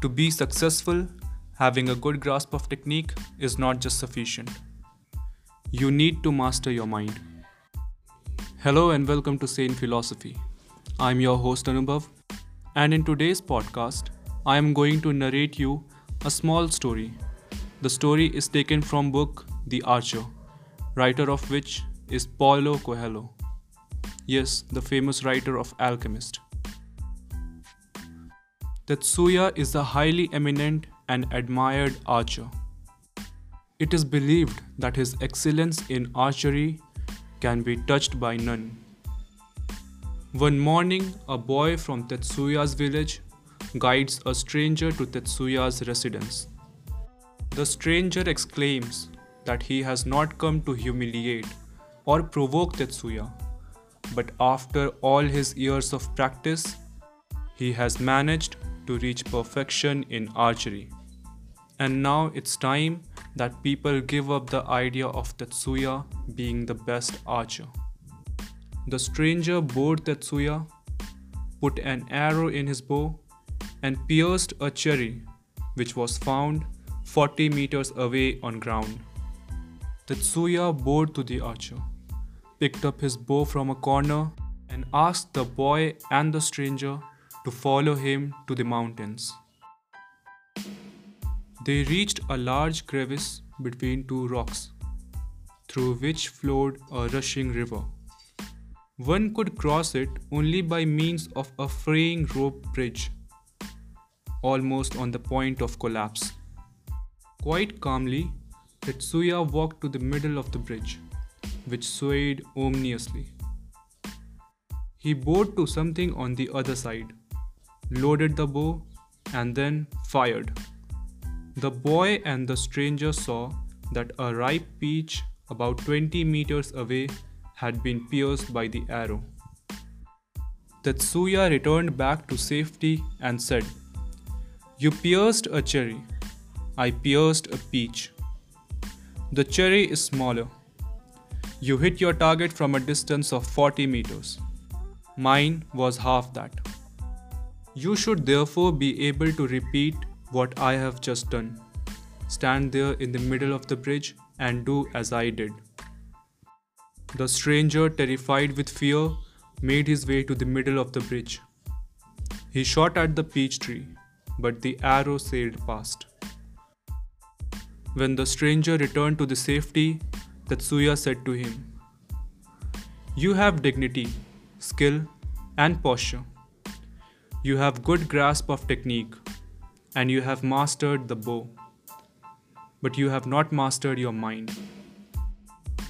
To be successful, having a good grasp of technique is not just sufficient. You need to master your mind. Hello and welcome to Sane Philosophy. I'm your host Anubhav, and in today's podcast, I am going to narrate you a small story. The story is taken from book The Archer, writer of which is Paulo Coelho. Yes, the famous writer of Alchemist. Tetsuya is a highly eminent and admired archer. It is believed that his excellence in archery can be touched by none. One morning, a boy from Tetsuya's village guides a stranger to Tetsuya's residence. The stranger exclaims that he has not come to humiliate or provoke Tetsuya, but after all his years of practice, he has managed to reach perfection in archery. And now it's time that people give up the idea of Tetsuya being the best archer. The stranger bored Tetsuya, put an arrow in his bow, and pierced a cherry which was found 40 meters away on ground. Tetsuya bowed to the archer, picked up his bow from a corner, and asked the boy and the stranger to follow him to the mountains. They reached a large crevice between two rocks, through which flowed a rushing river. One could cross it only by means of a fraying rope bridge, almost on the point of collapse. Quite calmly, Tetsuya walked to the middle of the bridge, which swayed ominously. He bowed to something on the other side loaded the bow, and then fired. The boy and the stranger saw that a ripe peach about 20 meters away had been pierced by the arrow. Tetsuya returned back to safety and said, You pierced a cherry. I pierced a peach. The cherry is smaller. You hit your target from a distance of 40 meters. Mine was half that. You should therefore be able to repeat what I have just done. Stand there in the middle of the bridge and do as I did. The stranger, terrified with fear, made his way to the middle of the bridge. He shot at the peach tree, but the arrow sailed past. When the stranger returned to the safety, Tetsuya said to him, You have dignity, skill, and posture. You have good grasp of technique and you have mastered the bow. But you have not mastered your mind.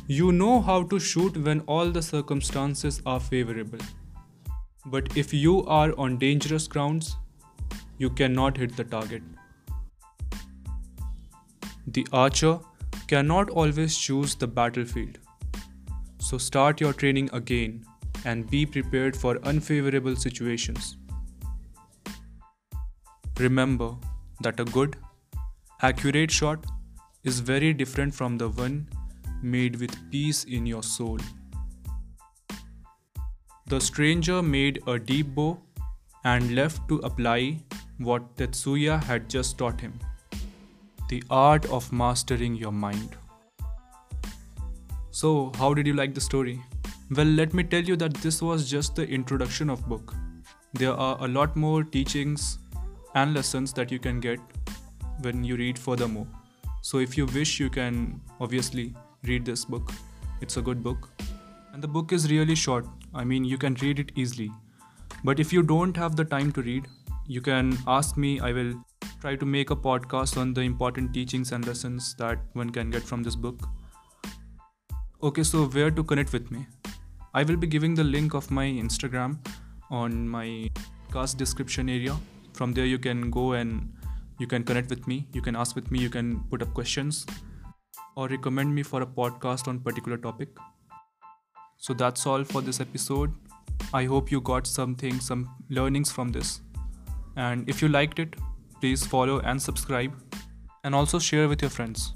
You know how to shoot when all the circumstances are favorable. But if you are on dangerous grounds, you cannot hit the target. The archer cannot always choose the battlefield. So start your training again and be prepared for unfavorable situations. Remember that a good, accurate shot is very different from the one made with peace in your soul. The stranger made a deep bow and left to apply what Tetsuya had just taught him the art of mastering your mind. So, how did you like the story? Well, let me tell you that this was just the introduction of book. There are a lot more teachings and lessons that you can get when you read furthermore. So, if you wish, you can obviously read this book. It's a good book. And the book is really short. I mean, you can read it easily. But if you don't have the time to read, you can ask me. I will try to make a podcast on the important teachings and lessons that one can get from this book. Okay, so where to connect with me? I will be giving the link of my Instagram on my cast description area from there you can go and you can connect with me you can ask with me you can put up questions or recommend me for a podcast on particular topic. So that's all for this episode. I hope you got something some learnings from this. And if you liked it please follow and subscribe and also share with your friends